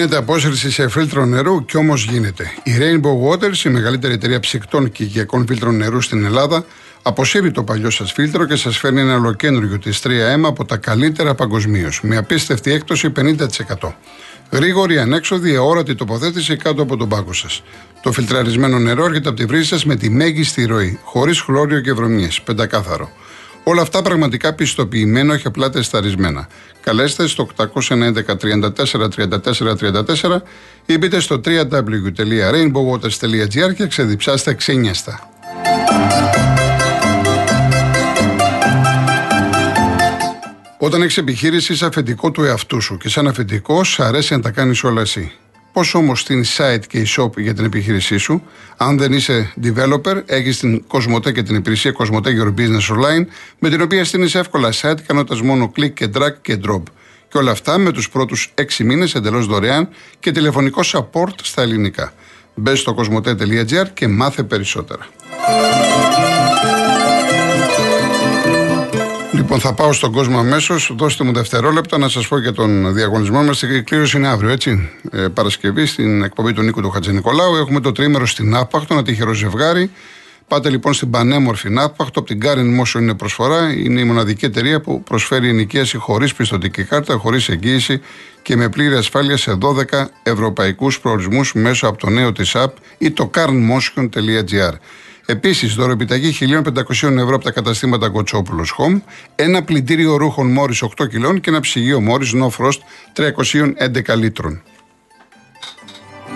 Γίνεται απόσυρση σε φίλτρο νερού και όμως γίνεται. Η Rainbow Waters, η μεγαλύτερη εταιρεία ψυκτών και οικιακών φίλτρων νερού στην Ελλάδα, αποσύρει το παλιό σας φίλτρο και σας φέρνει ένα ολοκέντρο της 3M από τα καλύτερα παγκοσμίως, με απίστευτη έκπτωση 50%. Γρήγορη, ανέξοδη, αόρατη τοποθέτηση κάτω από τον πάγκο σας. Το φιλτραρισμένο νερό έρχεται από τη βρύση σας με τη μέγιστη ροή, χωρίς χλώριο και βρωμιές, πεντακάθαρο. Όλα αυτά πραγματικά πιστοποιημένα, όχι απλά τεσταρισμένα. Καλέστε στο 811 34 34 34 ή μπείτε στο www.rainbowwaters.gr και ξεδιψάστε ξένιαστα. Όταν έχεις επιχείρηση, είσαι αφεντικό του εαυτού σου και σαν αφεντικό, αρέσει να τα κάνεις όλα εσύ. Πώς όμως την site και η shop για την επιχείρησή σου, αν δεν είσαι developer, έχεις την Cosmote και την υπηρεσία Cosmote Your Business Online, με την οποία στείνεις εύκολα site κάνοντας μόνο click και drag και drop. Και όλα αυτά με τους πρώτους 6 μήνες εντελώς δωρεάν και τηλεφωνικό support στα ελληνικά. Μπες στο cosmote.gr και μάθε περισσότερα. Λοιπόν, θα πάω στον κόσμο αμέσως. Δώστε μου δευτερόλεπτα να σας πω και τον διαγωνισμό μας. Η κλήρωση είναι αύριο, έτσι. Ε, Παρασκευή στην εκπομπή του Νίκου του Χατζηνικολάου. Έχουμε το τρίμερο στην Άπαχτο, ένα τυχερό ζευγάρι. Πάτε λοιπόν στην πανέμορφη Νάπαχτο. Από την Κάριν Motion είναι προσφορά. Είναι η μοναδική εταιρεία που προσφέρει ενοικίαση χωρίς πιστοτική κάρτα, χωρίς εγγύηση και με πλήρη ασφάλεια σε 12 ευρωπαϊκούς προορισμούς μέσω από το νέο της app ή το carnmotion.gr. Επίσης, δωρεπιταγή 1.500 ευρώ από τα καταστήματα Κοτσόπουλος Home, ένα πλυντήριο ρούχων Μόρι 8 κιλών και ένα ψυγείο Μόρι No Frost 311 λίτρων.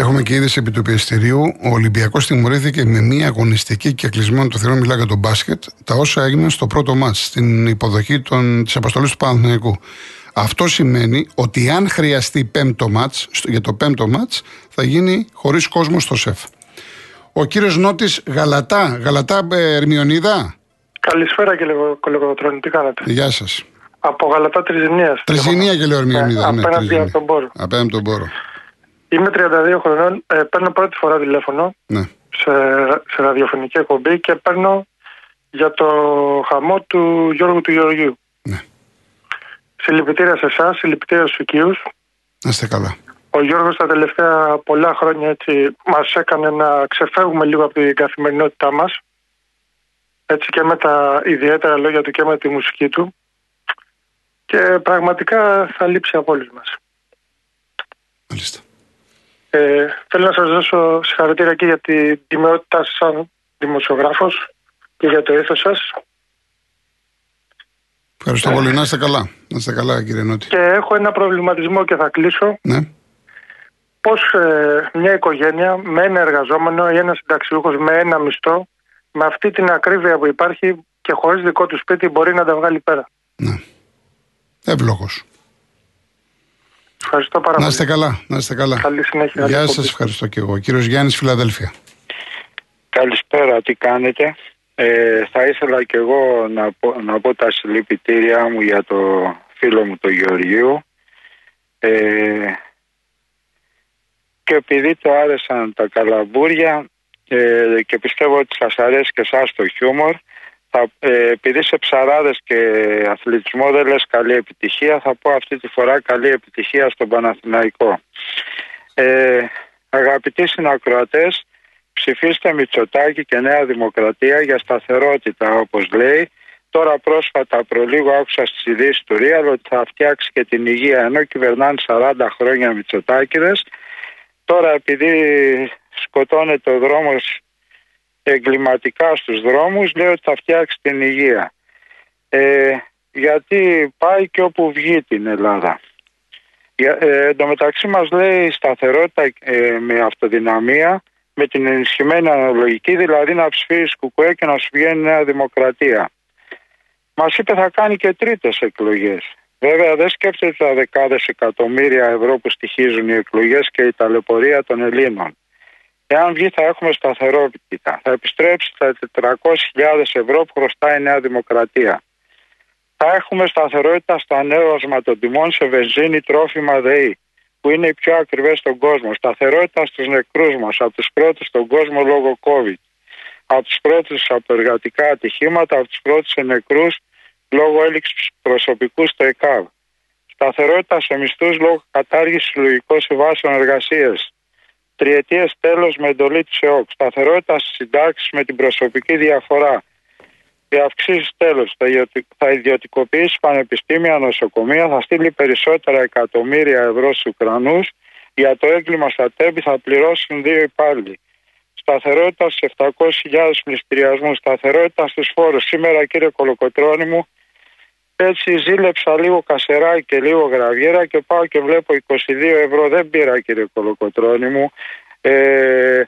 Έχουμε και είδηση επί του πιεστηρίου. Ο Ολυμπιακός τιμωρήθηκε με μία αγωνιστική και κλεισμένο το θηρόν μιλά για τον μπάσκετ, τα όσα έγιναν στο πρώτο μάτς, στην υποδοχή της αποστολής του Παναθηναϊκού. Αυτό σημαίνει ότι αν χρειαστεί πέμπτο μάτς, για το πέμπτο μάτς, θα γίνει χωρίς κόσμο στο ΣΕΦ. Ο κύριος Νότης Γαλατά, Γαλατά ε, Ερμιονίδα. Καλησπέρα κύριε Κολοκοτρόνη, τι κάνετε; Γεια σας. Από Γαλατά Τριζηνίας. Τριζηνία και λέω Ερμιονίδα. Ναι, απέναντι από τον Πόρο. Απέναντι από τον Πόρο. Είμαι 32 χρονών, ε, παίρνω πρώτη φορά τηλέφωνο Ναι. σε, σε ραδιοφωνική εκπομπή και παίρνω για το χαμό του Γιώργου του Γεωργίου. Ναι. Συλληπιτήρια σε εσάς, συλληπιτήρια στους οικείους. Να είστε καλά. Ο Γιώργος τα τελευταία πολλά χρόνια έτσι μας έκανε να ξεφεύγουμε λίγο από την καθημερινότητά μας. Έτσι και με τα ιδιαίτερα λόγια του και με τη μουσική του. Και πραγματικά θα λείψει από όλους μας. Μάλιστα. Ε, θέλω να σας δώσω συγχαρητήρια και για την τιμαιότητά σας σαν δημοσιογράφος και για το ήθος σας. Ευχαριστώ πολύ. Να είστε καλά. Να είστε καλά, κύριε Νότη. Και έχω ένα προβληματισμό και θα κλείσω. Ναι. Πώς ε, μια οικογένεια με ένα εργαζόμενο ή ένα συνταξιούχος με ένα μισθό με αυτή την ακρίβεια που υπάρχει και χωρίς δικό του σπίτι μπορεί να τα βγάλει πέρα. ναι. Εύλογος. Ευχαριστώ πάρα Να πολύ. είστε καλά. Να είστε καλά. Καλή συνέχεια. Γεια Καλή σας, ευχαριστώ και εγώ. Κύριος Γιάννης, Φιλαδέλφια. Καλησπέρα, τι κάνετε; Ε, θα ήθελα και εγώ να πω, να πω τα συλληπιτήριά μου για το φίλο μου τον Γεωργίου. Ε, και επειδή το άρεσαν τα καλαμπούρια ε, και πιστεύω ότι σας αρέσει και εσάς το χιούμορ, θα, ε, επειδή σε ψαράδες και αθλητισμό δεν λες καλή επιτυχία, θα πω αυτή τη φορά καλή επιτυχία στον Παναθηναϊκό. Ε, αγαπητοί συνακροατές, ψηφίστε Μητσοτάκη και Νέα Δημοκρατία για σταθερότητα όπως λέει. Τώρα πρόσφατα προλίγο άκουσα στις ειδήσεις του Ρίαλ ότι θα φτιάξει και την υγεία ενώ κυβερνάνε 40 χρόνια Μητσοτάκηδες. Τώρα επειδή σκοτώνεται ο δρόμος εγκληματικά στους δρόμους λέει ότι θα φτιάξει την υγεία. Ε, γιατί πάει και όπου βγει την Ελλάδα. Για, ε, εν τω μεταξύ μας λέει σταθερότητα ε, με αυτοδυναμία με την ενισχυμένη αναλογική, δηλαδή να ψηφίσει κουκουέ και να σου βγαίνει Νέα Δημοκρατία. Μας είπε θα κάνει και τρίτες εκλογές. Βέβαια δεν σκέφτεται τα δεκάδες εκατομμύρια ευρώ που στοιχίζουν οι εκλογές και η ταλαιπωρία των Ελλήνων. Εάν βγει θα έχουμε σταθερότητα. Θα επιστρέψει τα 400.000 ευρώ που χρωστάει η Νέα Δημοκρατία. Θα έχουμε σταθερότητα στα νέο των τιμών σε βενζίνη, τρόφιμα, ΔΕΗ, που είναι οι πιο ακριβές στον κόσμο. Σταθερότητα στους νεκρούς μας, από τους πρώτους στον κόσμο λόγω COVID. Από τους πρώτους από εργατικά ατυχήματα, από τους πρώτους σε νεκρούς λόγω έλλειξης προσωπικού στο ΕΚΑΒ. Σταθερότητα σε μισθούς λόγω κατάργησης συλλογικών συμβάσεων εργασίας τριετίες τέλος με εντολή της ΕΟΚ. Σταθερότητα στις συντάξεις με την προσωπική διαφορά. Οι αυξήσεις τέλος θα ιδιωτικοποιήσει πανεπιστήμια, νοσοκομεία, θα στείλει περισσότερα εκατομμύρια ευρώ στους Ουκρανούς. Για το έγκλημα στα τέμπη θα πληρώσουν δύο υπάλληλοι. Σταθερότητα στους 700.000 πληστηριασμούς. Σταθερότητα στους φόρους. Σήμερα, κύριε Κολοκοτρόνη μου, έτσι ζήλεψα λίγο κασεράκι και λίγο γραβιέρα και πάω και βλέπω 22 ευρώ. Δεν πήρα κύριε Κολοκοτρώνη μου. Ε,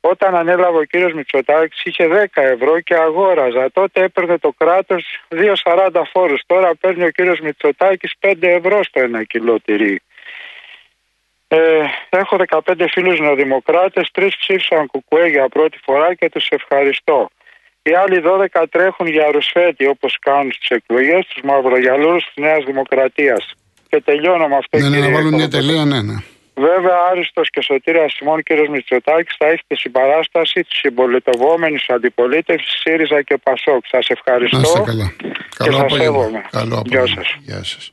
όταν ανέλαβε ο κύριος Μητσοτάκης είχε 10 ευρώ και αγόραζα. Τότε έπαιρνε το κράτος 2,40 φόρους. Τώρα παίρνει ο κύριος Μητσοτάκης 5 ευρώ στο ένα κιλό τυρί. Ε, έχω 15 φίλους νεοδημοκράτες, τρεις ψήφισαν κουκουέ για πρώτη φορά και τους ευχαριστώ. Οι άλλοι 12 τρέχουν για ρουσφέτη όπως κάνουν στις εκλογές τους μαυρογιαλούρους της Νέας Δημοκρατίας. Και τελειώνω με αυτό. Ναι, ναι, να βάλουν μια τελεία, ναι, ναι. Βέβαια, Άριστος και Σωτήρας Σιμών, κύριος Μητσοτάκης, θα έχετε συμπαράσταση τη συμπολιτευόμενη αντιπολίτευσης ΣΥΡΙΖΑ και ΠΑΣΟΚ. Σας ευχαριστώ. Να είστε καλά. Καλό απόγευμα. Καλό απόγευμα. Γεια σας.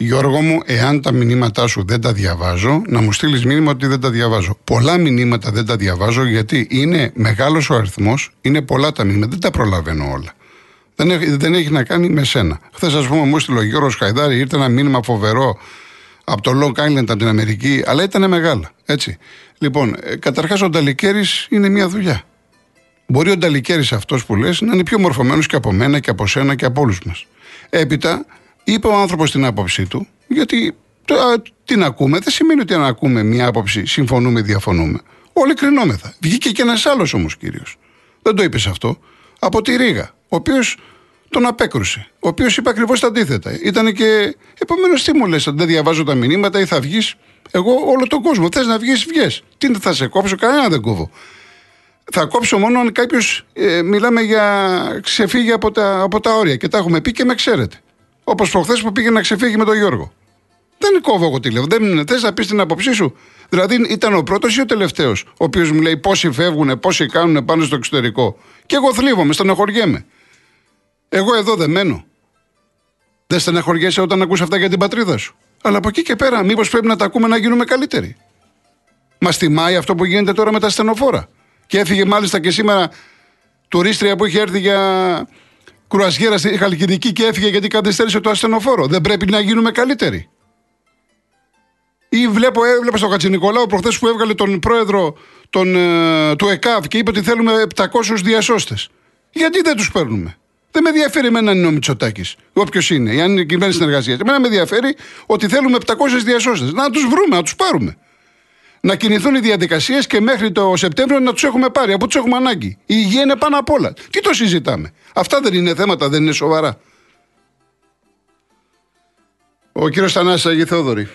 Γιώργο μου, εάν τα μηνύματά σου δεν τα διαβάζω, να μου στείλεις μήνυμα ότι δεν τα διαβάζω. Πολλά μηνύματα δεν τα διαβάζω γιατί είναι μεγάλος ο αριθμός, είναι πολλά τα μηνύματα, δεν τα προλαβαίνω όλα. Δεν έχει, δεν έχει να κάνει με σένα. Χθες, ας πούμε, μου έστειλε ο Γιώργος Χαϊδάρη, ήρθε ένα μήνυμα φοβερό από το Long Island από την Αμερική, αλλά ήταν μεγάλα. Έτσι. Λοιπόν, ε, καταρχάς ο Νταλικέρης είναι μια δουλειά. Μπορεί ο Νταλικέρης αυτός που λες να είναι πιο μορφωμένος και από μένα και από σένα και από όλους μας. Έπειτα, Είπε ο άνθρωπος την άποψή του, γιατί την ακούμε, δεν σημαίνει ότι αν ακούμε μια άποψη συμφωνούμε ή διαφωνούμε. Όλοι κρινόμεθα. Βγήκε και ένας άλλος όμως κύριος. Δεν το είπες αυτό. Από τη Ρήγα, ο οποίος τον απέκρουσε. Ο οποίος είπε ακριβώς τα αντίθετα. Ήταν και. Επομένως, τι μου λες, αν δεν διαβάζω τα μηνύματα ή θα βγεις. Εγώ όλο τον κόσμο. Θες να βγεις, βγει. Τι θα σε κόψω, κανένα δεν κόβω. Θα κόψω μόνο αν κάποιος ε, μιλάμε για ξεφύγει από τα, από τα όρια και τα έχουμε πει και με ξέρετε. Όπως προχθές που πήγε να ξεφύγει με τον Γιώργο. Δεν κόβω εγώ τηλέφωνο. Δεν θες να πεις την άποψή σου. Δηλαδή ήταν ο πρώτος ή ο τελευταίος, ο οποίος μου λέει πόσοι φεύγουν, πόσοι κάνουν πάνω στο εξωτερικό. Και εγώ θλίβομαι, στενοχωριέμαι. Εγώ εδώ δεν μένω. Δεν στεναχωριέσαι όταν ακούς αυτά για την πατρίδα σου. Αλλά από εκεί και πέρα, μήπως πρέπει να τα ακούμε να γίνουμε καλύτεροι. Μας θυμάει αυτό που γίνεται τώρα με τα στενοφόρα. Και έφυγε μάλιστα και σήμερα τουρίστρια που είχε έρθει για κρουαζιέρας στη Χαλκιδική και έφυγε γιατί καθυστέρησε το ασθενοφόρο. Δεν πρέπει να γίνουμε καλύτεροι. Ή βλέπω, έβλεπα στον Κατσινικολάου προχθές που έβγαλε τον πρόεδρο τον, ε, του ΕΚΑΒ και είπε ότι θέλουμε 700 διασώστες. Γιατί δεν τους παίρνουμε; Δεν με ενδιαφέρει εμένα είναι ο Μητσοτάκης, όποιος είναι, ή αν είναι κυβέρνηση συνεργασίας. Εμένα με ενδιαφέρει ότι θέλουμε 700 διασώστες. Να τους βρούμε, να τους πάρουμε να κινηθούν οι διαδικασίες και μέχρι το Σεπτέμβριο να τους έχουμε πάρει. Από τους έχουμε ανάγκη. Η υγεία είναι πάνω απ' όλα. Τι το συζητάμε; Αυτά δεν είναι θέματα, δεν είναι σοβαρά. Ο κύριος Θανάσης Αγί Θεόδωρη.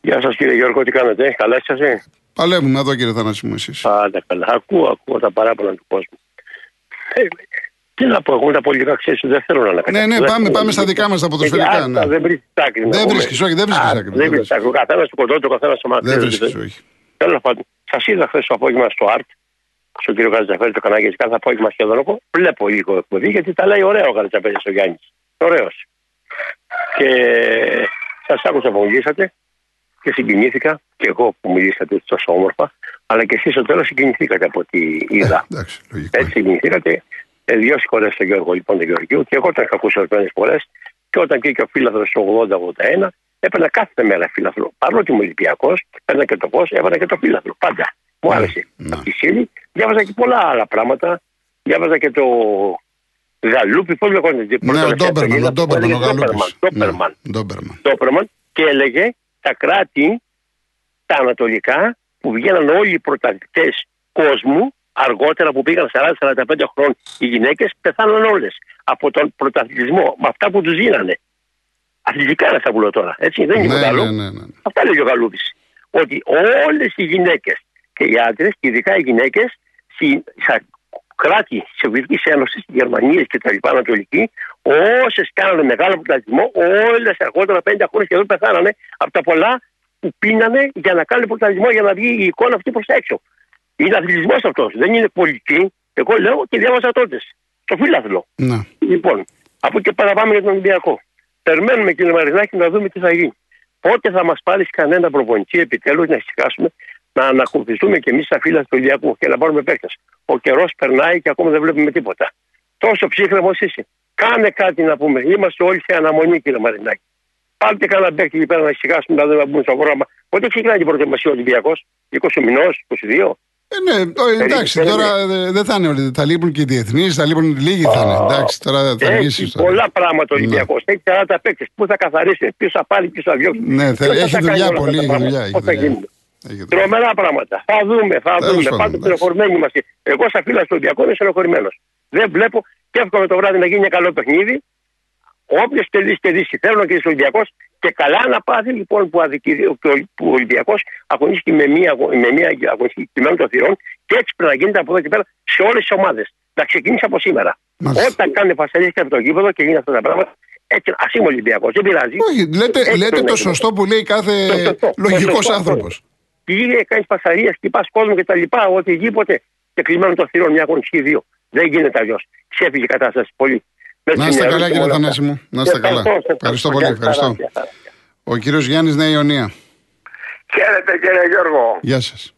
Γεια σας κύριε Γιώργο, τι κάνετε, καλά είσαστε. Παλεύουμε εδώ κύριε Θανάση μου εσείς. Πάντα καλά. Ακούω, ακούω τα παράπονα του κόσμου. Ε, τι να πω, εγώ τα πολιτικά ξέρεις, δεν θέλω να ανακαλύψω. Ναι, ναι, πάμε, πάμε στα δικά μας τα ποδοσφαιρικά. Ναι. Δεν βρίσκεις άκρη. Δεν βρίσκεις, όχι, δεν βρίσκεις άκρη. Δεν βρίσκεις άκρη. Ο καθένας του κοντό, ο καθένας στο μάτι. Δεν βρίσκεις, όχι. Τέλος πάντων, σας είδα χθες το απόγευμα στο ΑΡΤ, στον κύριο Γατζαφέρη, το κανάλι κάθε απόγευμα σχεδόν εγώ. Βλέπω λίγο εκπομπή γιατί τα λέει ωραίο ο Γατζαφέρη ο Γιάννης. Ωραίος. Και σας άκουσα που μιλήσατε και συγκινήθηκα και εγώ που μιλήσατε τόσο όμορφα, αλλά και εσείς στο τέλος συγκινηθήκατε από ό,τι είδα. Ε, εντάξει, Έτσι συγκινηθήκατε ε, δύο συγχωρέ στον Γιώργο λοιπόν τον Γεωργίου και εγώ τον είχα ακούσει ορισμένες φορές και όταν πήγε ο φίλαθρος το 80-81 έπαιρνα κάθε μέρα φίλαθρο. Παρότι είμαι Ολυμπιακός, έπαιρνα και το πώ, έπαιρνα και το φίλαθρο. Πάντα. Μου ναι, άρεσε. Ναι. Από τη Σίλη διάβαζα και πολλά άλλα πράγματα. Διάβαζα και το Γαλούπι, πώς λέγονται. Ναι, ο Ντόμπερμαν. Ο Ντόμπερμαν. Ντόμπερμαν. Και έλεγε τα κράτη, τα ανατολικά, που βγαίναν όλοι οι πρωταθλητέ κόσμου αργότερα που πήγαν 40-45 χρόνια οι γυναίκες πεθάναν όλες από τον πρωταθλητισμό, με αυτά που τους δίνανε. Αθλητικά είναι αυτά που λέω τώρα. Έτσι, δεν είναι ναι, άλλο. Ναι, ναι, ναι. Αυτά λέει ο Γαλούδης. Ότι όλες οι γυναίκες και και οι άντρες, και ειδικά οι γυναίκες, στα κράτη της Σοβιετικής Ένωσης, Γερμανίας και τα λοιπά, Ανατολική, όσες κάνανε μεγάλο πρωταθλητισμό, όλες ερχόταν 50 χρόνια και εδώ πεθάνανε από τα πολλά που πίνανε για να κάνουν πρωταθλητισμό για να βγει η εικόνα αυτή προς τα έξω. Είναι αθλητισμός αυτός, δεν είναι πολιτική. Εγώ λέω και διάβασα τότε. Το φύλαθλο. Ναι. Λοιπόν, από εκεί πέρα πάμε για τον Ολυμπιακό. Περιμένουμε κύριε Μαρινάκη να δούμε τι θα γίνει. Πότε θα μας πάρεις κανένα προπονητή επιτέλους να ησυχάσουμε, να ανακουφιστούμε κι εμείς στα φύλλα του Ολυμπιακού και να πάρουμε παίκτες. Ο καιρός περνάει και ακόμα δεν βλέπουμε τίποτα. Τόσο ψύχρεμος είσαι. Κάνε κάτι να πούμε. Είμαστε όλοι σε αναμονή, κύριε Μαρινάκη. Πάρτε κανένα παίκτη εκεί πέρα να ησυχάσουμε, να δούμε να μπουν στο πρόγραμμα. Πότε ξεκινάει την προετοιμασία ο Ολυμπιακός, 20 μηνός, 22. Ε, ναι, ε, εντάξει, Περίμενε. τώρα ε, δεν θα είναι όλοι. Θα λείπουν και οι διεθνείς, θα λείπουν λίγοι θα είναι. Εντάξει, τώρα θα αργήσει. Έχει πολλά πράγματα ο Ολυμπιακός. Έχει 40 παίκτες. Πού θα καθαρίσει, ποιος θα πάρει, ποιος θα διώξει. Ναι, θε- Ποιος θα έχει τα κάνει δουλειά όλα πολύ, αυτά τα έχει δουλειά, πράγματα. έχει Πώς θα δουλειά. γίνουν. Έχει δουλειά. Τρομερά πράγματα. Θα δούμε, θα Τέλος δούμε. πάντων, Πάντως εντάξει. πληροφορημένοι είμαστε. Εγώ, σαν φίλος του Ολυμπιακού, είμαι στενοχωρημένο. Δεν βλέπω και εύχομαι το βράδυ να γίνει ένα καλό παιχνίδι. Όποιο τελεί και δει θέλω να κερδίσει ο Ολυμπιακός και καλά να πάθει λοιπόν που, αδικηθεί, που ο Ολυμπιακός αγωνίστηκε με μία, αγω- με μία αγωνιστική κειμένη των θυρών και έτσι πρέπει να γίνεται από εδώ και πέρα σε όλες τις ομάδες. Να ξεκινήσει από σήμερα. Μάλιστα. Όταν κάνει φασαρίσει από το γήπεδο και γίνει αυτά τα πράγματα, έτσι ας είμαι Ολυμπιακός, δεν πειράζει. Όχι, λέτε, Έτσι λέτε πρέπει το να γίνει. σωστό που λέει κάθε Το σωστό, το λογικός σωστό, άνθρωπος. Πήγε, κάνεις πασαρία, χτυπάς κόσμο και τα λοιπά. Ότι γήποτε και κλειμένο το θηρόν μια αγωνιστική δύο. Δεν γίνεται αλλιώς. Ξέφυγε η κατάσταση πολύ. Με Να στην είστε νερό καλά, και κύριε όλα αυτά. Θανάση μου. Να είστε Σε καλά. σε Ευχαριστώ πολύ, Γεια ευχαριστώ. χαρά, γεια χαρά. Ο κύριος Γιάννης Νέα Ιωνία. Χαίρετε κύριε Γιώργο. Γεια σας.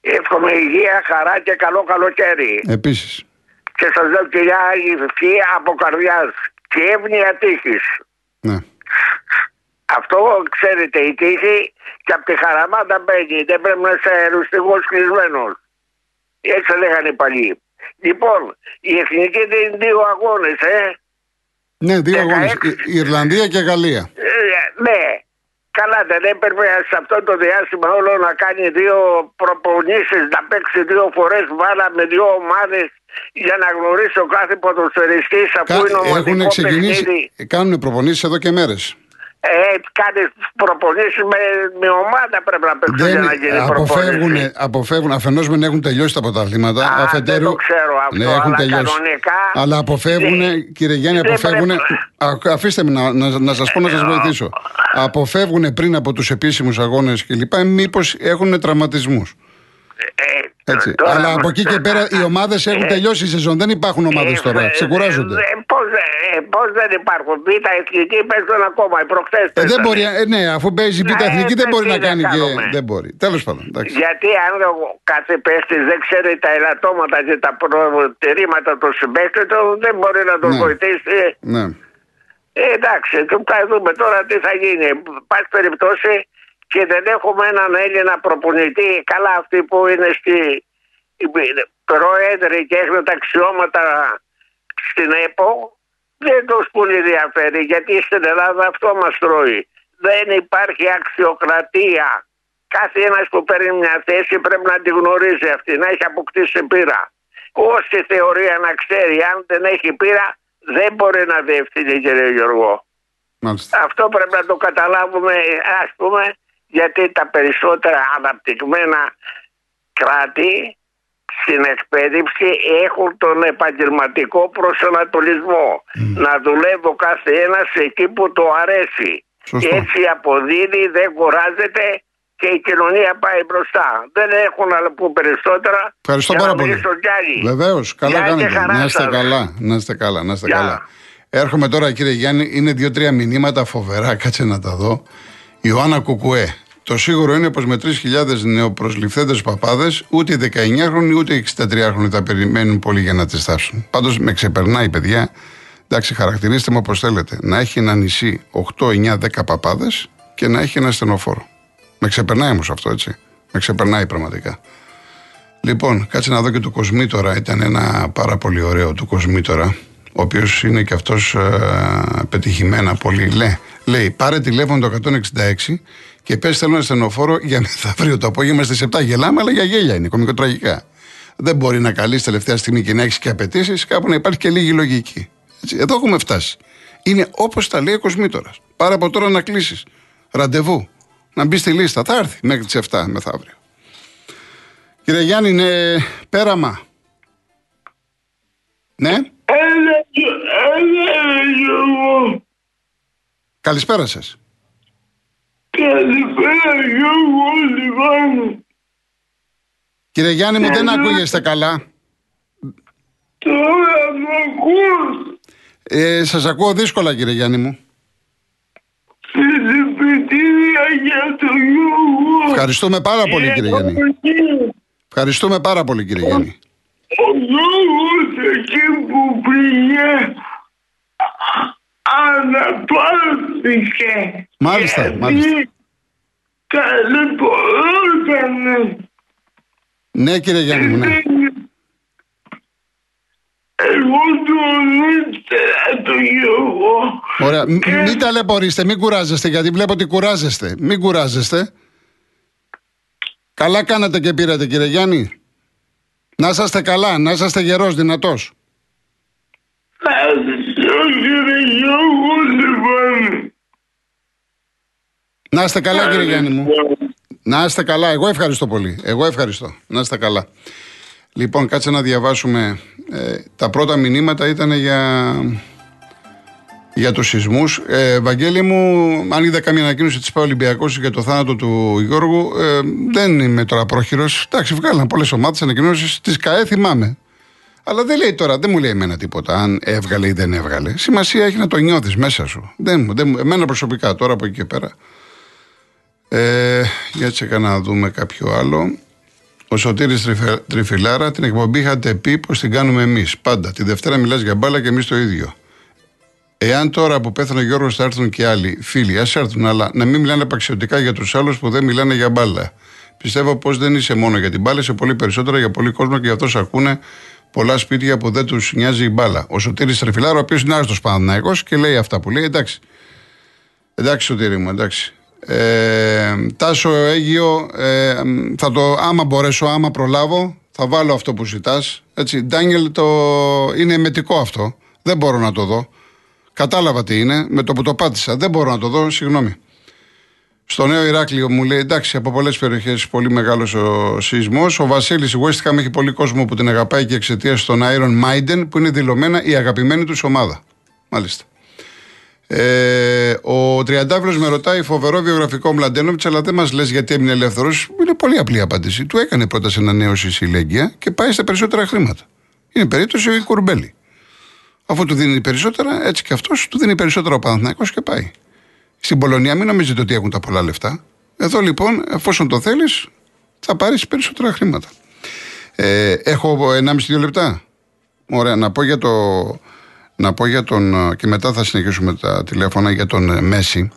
Εύχομαι υγεία, χαρά και καλό καλοκαίρι. Επίσης. Και σας λέω και για ευχή από καρδιάς και εύνοια τύχης. Ναι. Αυτό ξέρετε η τύχη και από τη χαραμάτα μπαίνει. Δεν πρέπει να είσαι ρουστικός κλεισμένος. Έτσι λέγανε οι παλιοί. Λοιπόν, η εθνική δίνει δύο αγώνες, ε. Ναι, δύο 16. αγώνες. Ιρλανδία και Γαλλία. Ε, ναι. Καλά, δεν έπρεπε σε αυτό το διάστημα όλο να κάνει δύο προπονήσεις, να παίξει δύο φορές βάλα με δύο ομάδες για να γνωρίσει ο κάθε ποδοσφαιριστής αφού Κα- είναι ομαδικό Έχουν ξεκινήσει. παιχνίδι. Κάνουν προπονήσεις εδώ και μέρες. Ε, κάνεις προπονήσεις με, με ομάδα πρέπει να παίξει για να γίνει αποφεύγουν, προπονήση. αποφεύγουν αφενός μεν έχουν τελειώσει τα πρωταθλήματα. Α, αφετέρου, δεν το ξέρω αυτό, ναι, έχουν αλλά τελειώσει. κανονικά αλλά αποφεύγουν, δεν- κύριε Γιάννη, δεν αποφεύγουν. πρέπει- αφήστε με να, να, να σας πω να σας βοηθήσω. Αποφεύγουν πριν από τους επίσημους αγώνες κλπ. Μήπως έχουν τραυματισμούς. Ε, Έτσι. τώρα- Αλλά από εκεί και πέρα οι ομάδες έχουν τελειώσει η σεζόν. Δεν υπάρχουν ομάδες Ε, τώρα. ε, Ξεκουράζονται. ε, Πώς, ε, πώς δεν υπάρχουν. Β' εθνική παίζουν ακόμα. Οι προχθές Ε, δεν παίζανε. μπορεί, ε, ναι, αφού παίζει η Β' Ναι, Εθνική δεν ε, μπορεί τι να να κάνει και. κάνουμε. Δεν μπορεί. Τέλος πάντων. εντάξει. Γιατί αν ο κάθε παίχτης δεν ξέρει τα ελαττώματα και τα προτερήματα του συμπαίκτη του, δεν μπορεί να τον Ναι. βοηθήσει. Ναι. Ε, εντάξει, το θα δούμε τώρα τι θα γίνει. Πάση περιπτώσει και δεν έχουμε έναν Έλληνα προπονητή. Καλά, αυτοί που είναι στη οι πρόεδροι και έχουν τα αξιώματα στην ΕΠΟ, δεν τους πολύ ενδιαφέρει γιατί στην Ελλάδα αυτό μας τρώει. Δεν υπάρχει αξιοκρατία. Κάθε ένας που παίρνει μια θέση πρέπει να τη γνωρίζει αυτή, να έχει αποκτήσει πείρα. Όση θεωρία να ξέρει, αν δεν έχει πείρα, δεν μπορεί να διευθύνει κύριε Γιώργο. Μάλιστα. Αυτό πρέπει να το καταλάβουμε ας πούμε γιατί τα περισσότερα αναπτυγμένα κράτη στην εκπαίδευση έχουν τον επαγγελματικό προσανατολισμό. Να δουλεύει ο κάθε ένας εκεί που το αρέσει. Σωστό. Έτσι αποδίδει, δεν κουράζεται και η κοινωνία πάει μπροστά. Δεν έχουν να πούμε περισσότερα. Ευχαριστώ για πάρα να πολύ. μιλήσω κι άλλοι. Βεβαίως, καλά Γεια και κάνετε. χαρά Να είστε σας. καλά. Να είστε καλά. Να είστε Γεια. καλά. Έρχομαι τώρα, κύριε Γιάννη, είναι δύο-τρία μηνύματα φοβερά. Κάτσε να τα δω. Ιωάννα Κουκουέ. Το σίγουρο είναι πως με 3.000 νεοπροσληφθέντες παπάδες, ούτε οι 19χρονοι ούτε οι 63χρονοι θα περιμένουν πολύ για να τις στάσουν. Πάντως με ξεπερνάει, παιδιά. Εντάξει, χαρακτηρίστε με όπως θέλετε. Να έχει ένα νησί 8, 9, 10 παπάδες και να έχει ένα στενοφόρο. Με ξεπερνάει όμως αυτό, έτσι. Με ξεπερνάει πραγματικά. Λοιπόν, κάτσε να δω και του Κοσμήτορα. Ήταν ένα πάρα πολύ ωραίο του Κοσμήτορα, ο οποίος είναι και αυτός πετυχημένα πολύ. Λέει, λέει, πάρε τηλέφωνο το 166 και πες θέλω ένα στενοφόρο για μεθαύριο το απόγευμα στις 7. Γελάμε, αλλά για γέλια είναι, κομικοτραγικά. Δεν μπορεί να καλείς τελευταία στιγμή και να έχεις και απαιτήσεις, κάπου να υπάρχει και λίγη λογική. Έτσι, εδώ έχουμε φτάσει. Είναι όπως τα λέει ο Κοσμήτορα. Πάρε από τώρα να κλείσεις. Ραντεβού. Να μπει στη λίστα. Θα έρθει μέχρι τις 7 μεθαύριο. Κύριε Γιάννη, είναι πέραμα. Ναι; Έλα, έλα, Γιώργο. Καλησπέρα σας. Καλησπέρα, Γιώργο, λοιπόν. Κύριε Γιάννη μου, δεν ακούγεστε καλά. Τώρα με ακούς. Ε, σας ακούω δύσκολα, κύριε Γιάννη μου. Συλληπιτήρια για το Γιώργο. Ευχαριστούμε πάρα πολύ, κύριε Γιάννη. Ευχαριστούμε πάρα πολύ, κύριε Γιάννη. Ο Γιώργος εκεί που πήγε αναπάρθηκε. Μάλιστα, Γιατί μάλιστα. Ταλαιπωρότανε. Ναι, κύριε Γιάννη μου, ναι. Εγώ τον ήθελα το Γιώργο. Ωραία. Μ- Μην ταλαιπωρήστε, μην κουράζεστε, γιατί βλέπω ότι κουράζεστε. Μην κουράζεστε. Καλά κάνατε και πήρατε, κύριε Γιάννη. Να είσαστε καλά, να είσαστε γερός, δυνατός. Ευχαριστώ κύριε Γιώργο λοιπόν. Να είστε καλά, κύριε Γιάννη μου. Να είστε καλά. Εγώ ευχαριστώ πολύ. Εγώ ευχαριστώ. Να είστε καλά. Λοιπόν, κάτσε να διαβάσουμε. Ε, τα πρώτα μηνύματα ήταν για, για τους σεισμούς. Ε, Βαγγέλη μου, αν είδα καμία ανακοίνωση της ΠΑ Ολυμπιακός για το θάνατο του Γιώργου, ε, δεν είμαι τώρα πρόχειρος. Εντάξει, βγάλαν πολλές ομάδες ανακοινώσεις. Της ΚΑΕ θυμάμαι. Αλλά δεν λέει τώρα, δεν μου λέει εμένα τίποτα αν έβγαλε ή δεν έβγαλε. Σημασία έχει να το νιώθεις μέσα σου. Δεν, μου- δεν, μου- εμένα προσωπικά τώρα από εκεί και πέρα. Ε, για έτσι να δούμε κάποιο άλλο. Ο Σωτήρης Τριφε- Τριφυλάρα, την εκπομπή είχατε πει πως την κάνουμε εμείς. Πάντα. Τη Δευτέρα μιλάς για μπάλα και εμείς το ίδιο. Εάν τώρα που πέθανε ο Γιώργος θα έρθουν και άλλοι φίλοι, ας έρθουν, αλλά να μην μιλάνε απαξιωτικά για τους άλλους που δεν μιλάνε για μπάλα. Πιστεύω πως δεν είσαι μόνο για την μπάλα, είσαι πολύ περισσότερα για πολύ κόσμο και γι' αυτό σε ακούνε πολλά σπίτια που δεν τους νοιάζει η μπάλα. Ο Σωτήρης Τριφυλάρα, ο οποίος είναι άρρωστος Παναθηναϊκός και λέει αυτά που λέει, εντάξει. Εντάξει, Σωτήρη μου, εντάξει. Ε, Τάσο Αίγιο, ε, θα το, άμα μπορέσω, άμα προλάβω, θα βάλω αυτό που ζητάς. Έτσι, Ντάνιελ, το, είναι μετικό αυτό. Δεν μπορώ να το δω. Κατάλαβα τι είναι, με το που το πάτησα. Δεν μπορώ να το δω, συγγνώμη. Στο νέο Ηράκλειο μου λέει εντάξει, από πολλές περιοχές πολύ μεγάλος ο σεισμός. Ο Βασίλης η West Ham έχει πολύ κόσμο που την αγαπάει και εξαιτίας των Iron Maiden που είναι δηλωμένα η αγαπημένη τους ομάδα. Μάλιστα. Ε, ο Τριαντάφυλλο με ρωτάει φοβερό βιογραφικό Μλαντένοβιτς, αλλά δεν μας λες γιατί έμεινε ελεύθερος. Είναι πολύ απλή απάντηση. Του έκανε πρόταση ανανέωση η συλλέγγυα και πάει στα περισσότερα χρήματα. Είναι περίπτωση ο Κουρμπέλη. Αφού του δίνει περισσότερα, έτσι και αυτός του δίνει περισσότερα ο Παναθηναϊκός και πάει. Στην Πολωνία μην νομίζετε ότι έχουν τα πολλά λεφτά. Εδώ λοιπόν, εφόσον το θέλεις, θα πάρεις περισσότερα χρήματα. Ε, έχω 1,5-2 λεπτά. Ωραία, να πω για το. Να πω για τον. και μετά θα συνεχίσουμε τα τηλέφωνα για τον ε, Μέση.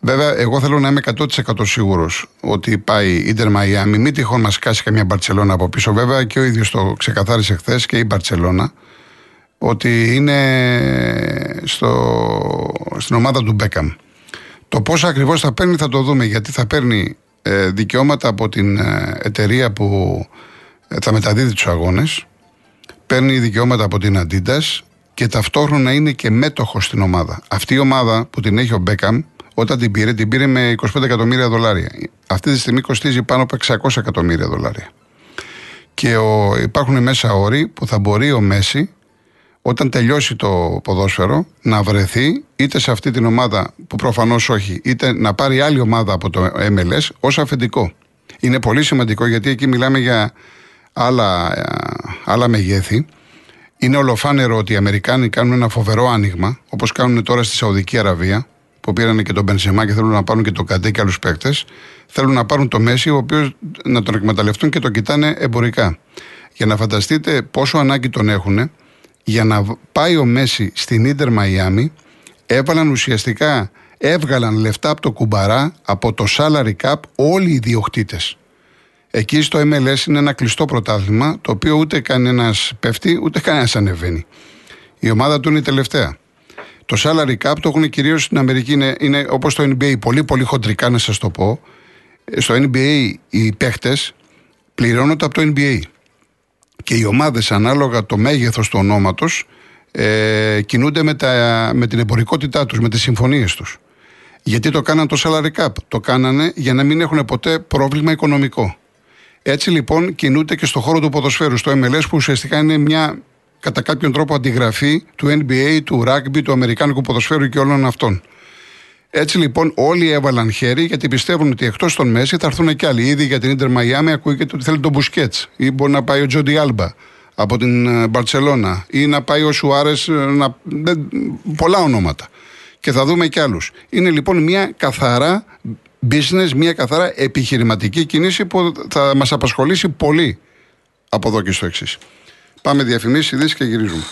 Βέβαια, εγώ θέλω να είμαι 100% σίγουρος ότι πάει η Ιντερ Μαϊάμι. Μην τυχόν μας κάσει καμιά Μπαρσελόνα από πίσω. Βέβαια, και ο ίδιος το ξεκαθάρισε χθες και η Μπαρσελόνα ότι είναι στο, στην ομάδα του Μπέκαμ. Το πόσο ακριβώς θα παίρνει θα το δούμε γιατί θα παίρνει ε, δικαιώματα από την ε, εταιρεία που ε, θα μεταδίδει τους αγώνες. Παίρνει δικαιώματα από την Adidas και ταυτόχρονα είναι και μέτοχο στην ομάδα. Αυτή η ομάδα που την έχει ο Μπέκαμ, όταν την πήρε, την πήρε με 25 εκατομμύρια δολάρια. Αυτή τη στιγμή κοστίζει πάνω από 600 εκατομμύρια δολάρια. Και ο, υπάρχουν μέσα όροι που θα μπορεί ο Μέση όταν τελειώσει το ποδόσφαιρο να βρεθεί είτε σε αυτή την ομάδα που προφανώς όχι είτε να πάρει άλλη ομάδα από το MLS ως αφεντικό. Είναι πολύ σημαντικό γιατί εκεί μιλάμε για άλλα, ε, άλλα μεγέθη. Είναι ολοφάνερο ότι οι Αμερικάνοι κάνουν ένα φοβερό άνοιγμα όπως κάνουν τώρα στη Σαουδική Αραβία που πήραν και τον Μπενσεμά και θέλουν να πάρουν και τον Καντέ και άλλους παίκτες. Θέλουν να πάρουν το Μέση, ο οποίος να τον εκμεταλλευτούν και τον κοιτάνε εμπορικά. Για να φανταστείτε πόσο ανάγκη τον έχουν, για να πάει ο Μέση στην Ίντερ Μαϊάμι, έβαλαν ουσιαστικά, έβγαλαν λεφτά από το κουμπαρά, από το salary cap, όλοι οι διοκτήτες. Εκεί στο MLS είναι ένα κλειστό πρωτάθλημα, το οποίο ούτε κανένας πέφτει, ούτε κανένας ανεβαίνει. Η ομάδα του είναι η τελευταία. Το salary cap το έχουν κυρίως στην Αμερική, είναι, είναι όπως το NBA, πολύ πολύ χοντρικά να σας το πω. Στο NBA οι παίχτες πληρώνονται από το NBA και οι ομάδες ανάλογα το μέγεθος του ονόματος ε, κινούνται με, τα, με την εμπορικότητά τους, με τις συμφωνίες τους. Γιατί το κάναν το salary cap. Το κάνανε για να μην έχουν ποτέ πρόβλημα οικονομικό. Έτσι λοιπόν κινούνται και στο χώρο του ποδοσφαίρου, στο MLS που ουσιαστικά είναι μια κατά κάποιον τρόπο αντιγραφή του NBA, του rugby, του Αμερικάνικου ποδοσφαίρου και όλων αυτών. Έτσι λοιπόν όλοι έβαλαν χέρι γιατί πιστεύουν ότι εκτός των Μέση θα έρθουν και άλλοι. Ήδη για την Ιντερ Μαϊάμι ακούγεται ότι θέλει τον Μπουσκέτς ή μπορεί να πάει ο Τζόντι Άλμπα από την ε, Μπαρσελόνα ή να πάει ο Σουάρες. Να... Πολλά ονόματα. Και θα δούμε και άλλους. Είναι λοιπόν μια καθαρά business, μια καθαρά επιχειρηματική κίνηση που θα μας απασχολήσει πολύ από εδώ και στο εξής. Πάμε διαφημίσεις, ειδήσεις και γυρίζουμε.